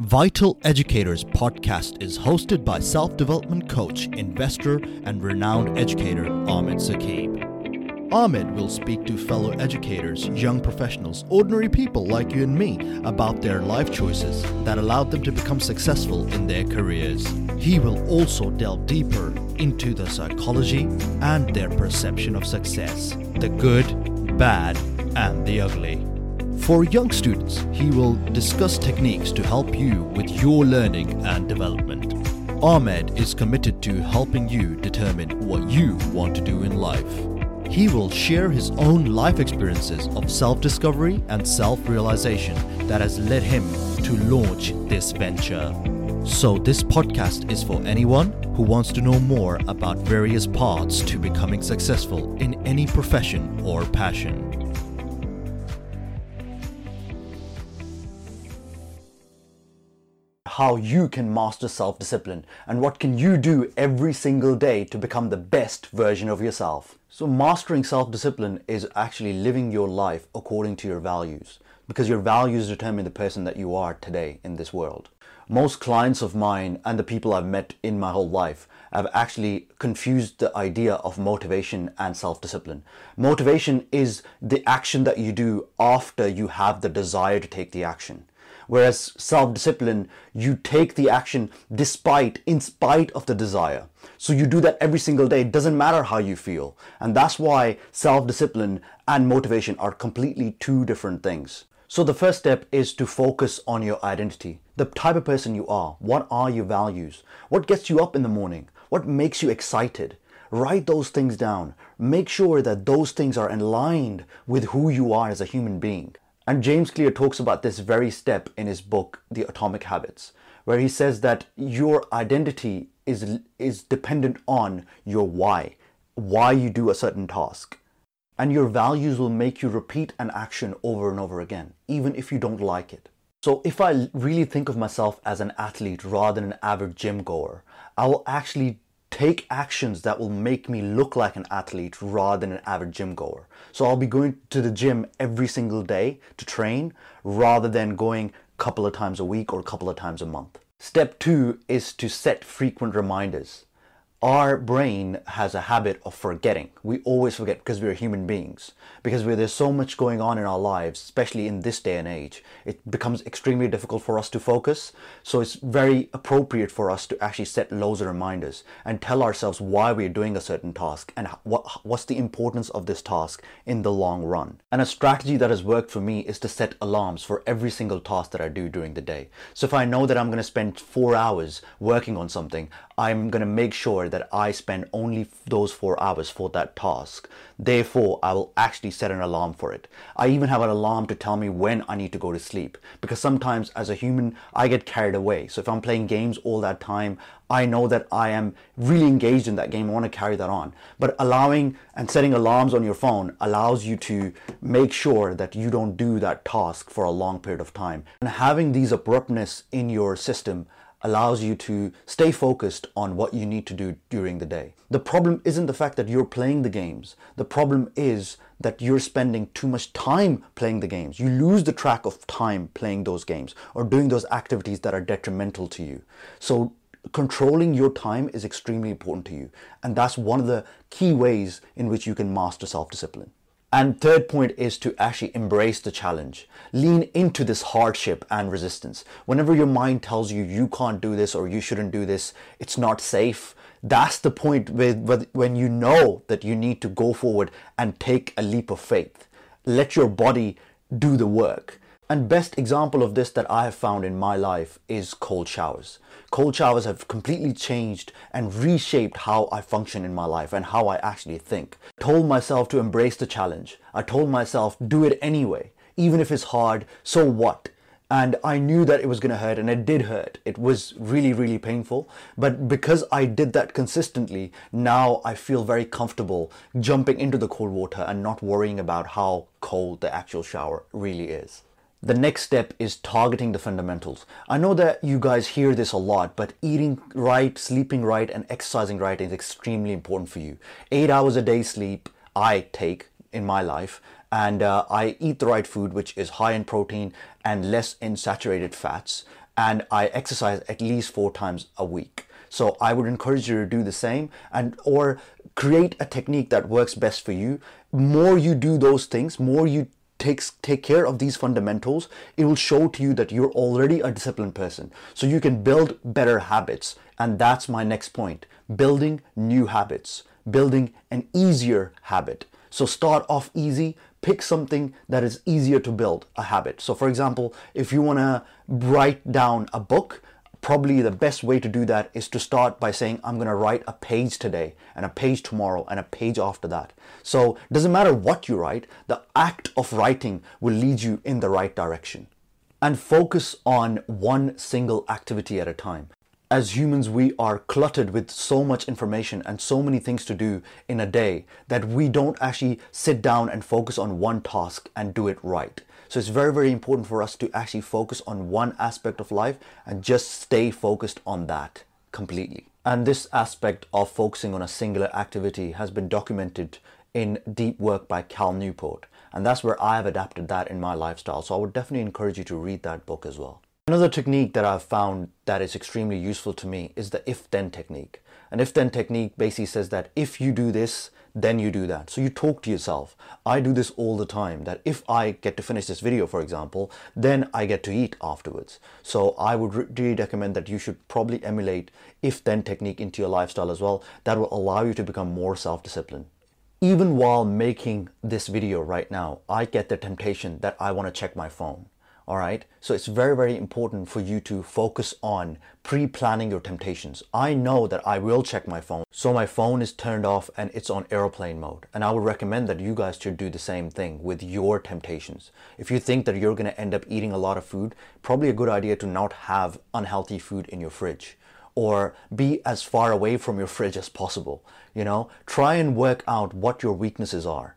Vital Educators podcast is hosted by self development coach, investor, and renowned educator Ahmed Saqib. Ahmed will speak to fellow educators, young professionals, ordinary people like you and me about their life choices that allowed them to become successful in their careers. He will also delve deeper into the psychology and their perception of success the good, bad, and the ugly. For young students, he will discuss techniques to help you with your learning and development. Ahmed is committed to helping you determine what you want to do in life. He will share his own life experiences of self discovery and self realization that has led him to launch this venture. So, this podcast is for anyone who wants to know more about various paths to becoming successful in any profession or passion. How you can master self discipline and what can you do every single day to become the best version of yourself. So, mastering self discipline is actually living your life according to your values because your values determine the person that you are today in this world. Most clients of mine and the people I've met in my whole life have actually confused the idea of motivation and self discipline. Motivation is the action that you do after you have the desire to take the action. Whereas self discipline, you take the action despite, in spite of the desire. So you do that every single day. It doesn't matter how you feel. And that's why self discipline and motivation are completely two different things. So the first step is to focus on your identity, the type of person you are. What are your values? What gets you up in the morning? What makes you excited? Write those things down. Make sure that those things are aligned with who you are as a human being. And James Clear talks about this very step in his book, The Atomic Habits, where he says that your identity is, is dependent on your why, why you do a certain task. And your values will make you repeat an action over and over again, even if you don't like it. So if I really think of myself as an athlete rather than an average gym goer, I will actually take actions that will make me look like an athlete rather than an average gym goer. So I'll be going to the gym every single day to train rather than going a couple of times a week or a couple of times a month. Step two is to set frequent reminders our brain has a habit of forgetting. We always forget because we're human beings. Because there's so much going on in our lives, especially in this day and age, it becomes extremely difficult for us to focus. So it's very appropriate for us to actually set loads of reminders and tell ourselves why we're doing a certain task and what, what's the importance of this task in the long run. And a strategy that has worked for me is to set alarms for every single task that I do during the day. So if I know that I'm going to spend four hours working on something, I'm going to make sure that I spend only those four hours for that task. Therefore, I will actually set an alarm for it. I even have an alarm to tell me when I need to go to sleep because sometimes as a human, I get carried away. So if I'm playing games all that time, I know that I am really engaged in that game. I want to carry that on. But allowing and setting alarms on your phone allows you to make sure that you don't do that task for a long period of time. And having these abruptness in your system allows you to stay focused on what you need to do during the day. The problem isn't the fact that you're playing the games. The problem is that you're spending too much time playing the games. You lose the track of time playing those games or doing those activities that are detrimental to you. So controlling your time is extremely important to you. And that's one of the key ways in which you can master self-discipline. And third point is to actually embrace the challenge. Lean into this hardship and resistance. Whenever your mind tells you you can't do this or you shouldn't do this, it's not safe. That's the point with, when you know that you need to go forward and take a leap of faith. Let your body do the work. And best example of this that I have found in my life is cold showers. Cold showers have completely changed and reshaped how I function in my life and how I actually think. I told myself to embrace the challenge. I told myself do it anyway. Even if it's hard, so what? And I knew that it was going to hurt and it did hurt. It was really, really painful. But because I did that consistently, now I feel very comfortable jumping into the cold water and not worrying about how cold the actual shower really is. The next step is targeting the fundamentals. I know that you guys hear this a lot, but eating right, sleeping right, and exercising right is extremely important for you. Eight hours a day sleep, I take in my life, and uh, I eat the right food, which is high in protein and less in saturated fats. and I exercise at least four times a week. So I would encourage you to do the same and or create a technique that works best for you. More you do those things, more you takes take care of these fundamentals, it will show to you that you're already a disciplined person. So you can build better habits. And that's my next point. Building new habits, building an easier habit. So start off easy, pick something that is easier to build a habit. So for example, if you want to write down a book, probably the best way to do that is to start by saying I'm going to write a page today and a page tomorrow and a page after that. So it doesn't matter what you write, the act of writing will lead you in the right direction. And focus on one single activity at a time as humans, we are cluttered with so much information and so many things to do in a day that we don't actually sit down and focus on one task and do it right. So it's very, very important for us to actually focus on one aspect of life and just stay focused on that completely. And this aspect of focusing on a singular activity has been documented in deep work by Cal Newport. And that's where I have adapted that in my lifestyle. So I would definitely encourage you to read that book as well. Another technique that I've found that is extremely useful to me is the if-then technique. An if-then technique basically says that if you do this, then you do that. So you talk to yourself. I do this all the time that if I get to finish this video, for example, then I get to eat afterwards. So I would really recommend that you should probably emulate if-then technique into your lifestyle as well. That will allow you to become more self-disciplined. Even while making this video right now, I get the temptation that I want to check my phone. All right. So it's very, very important for you to focus on pre-planning your temptations. I know that I will check my phone. So my phone is turned off and it's on airplane mode. And I would recommend that you guys should do the same thing with your temptations. If you think that you're going to end up eating a lot of food, probably a good idea to not have unhealthy food in your fridge or be as far away from your fridge as possible. You know, try and work out what your weaknesses are.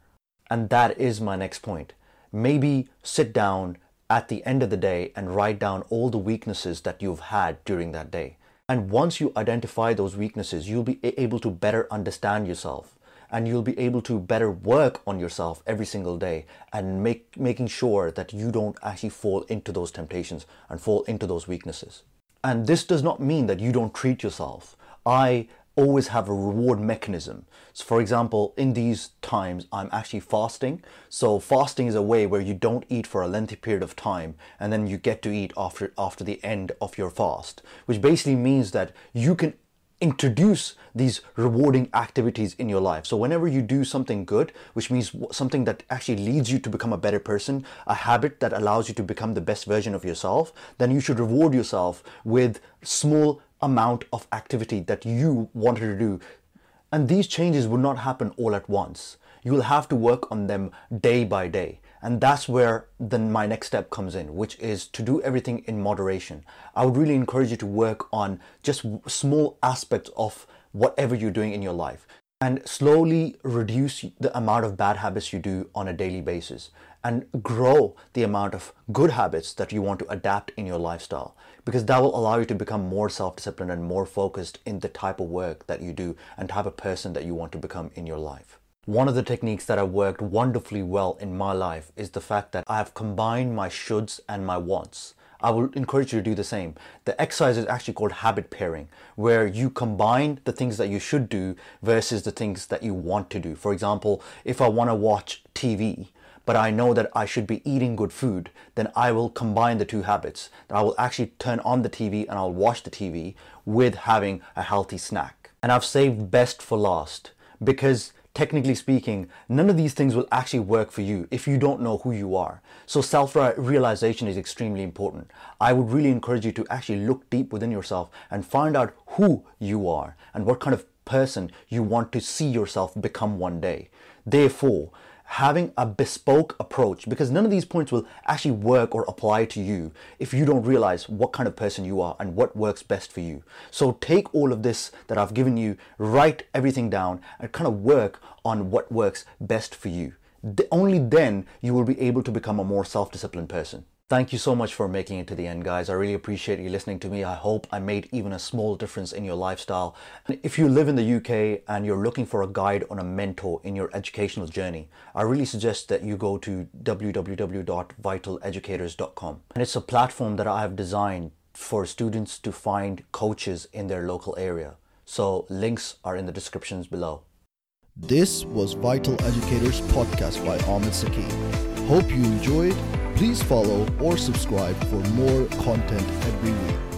And that is my next point. Maybe sit down at the end of the day and write down all the weaknesses that you've had during that day. And once you identify those weaknesses, you'll be able to better understand yourself and you'll be able to better work on yourself every single day and make, making sure that you don't actually fall into those temptations and fall into those weaknesses. And this does not mean that you don't treat yourself. I always have a reward mechanism. So for example, in these times, I'm actually fasting. So fasting is a way where you don't eat for a lengthy period of time and then you get to eat after, after the end of your fast, which basically means that you can introduce these rewarding activities in your life. So whenever you do something good, which means something that actually leads you to become a better person, a habit that allows you to become the best version of yourself, then you should reward yourself with small amount of activity that you wanted to do. And these changes will not happen all at once. You will have to work on them day by day. And that's where then my next step comes in, which is to do everything in moderation. I would really encourage you to work on just small aspects of whatever you're doing in your life and slowly reduce the amount of bad habits you do on a daily basis and grow the amount of good habits that you want to adapt in your lifestyle because that will allow you to become more self-disciplined and more focused in the type of work that you do and type of person that you want to become in your life. One of the techniques that have worked wonderfully well in my life is the fact that I have combined my shoulds and my wants. I will encourage you to do the same. The exercise is actually called habit pairing, where you combine the things that you should do versus the things that you want to do. For example, if I want to watch TV, but I know that I should be eating good food, then I will combine the two habits. I will actually turn on the TV and I'll watch the TV with having a healthy snack. And I've saved best for last because technically speaking, none of these things will actually work for you if you don't know who you are. So self-realization is extremely important. I would really encourage you to actually look deep within yourself and find out who you are and what kind of person you want to see yourself become one day. Therefore, having a bespoke approach because none of these points will actually work or apply to you if you don't realize what kind of person you are and what works best for you. So take all of this that I've given you, write everything down and kind of work on what works best for you. Only then you will be able to become a more self-disciplined person. Thank you so much for making it to the end, guys. I really appreciate you listening to me. I hope I made even a small difference in your lifestyle. If you live in the UK and you're looking for a guide on a mentor in your educational journey, I really suggest that you go to www.vitaleducators.com. And it's a platform that I have designed for students to find coaches in their local area. So links are in the descriptions below. This was Vital Educators podcast by Ahmed Saqib. Hope you enjoyed. Please follow or subscribe for more content every week.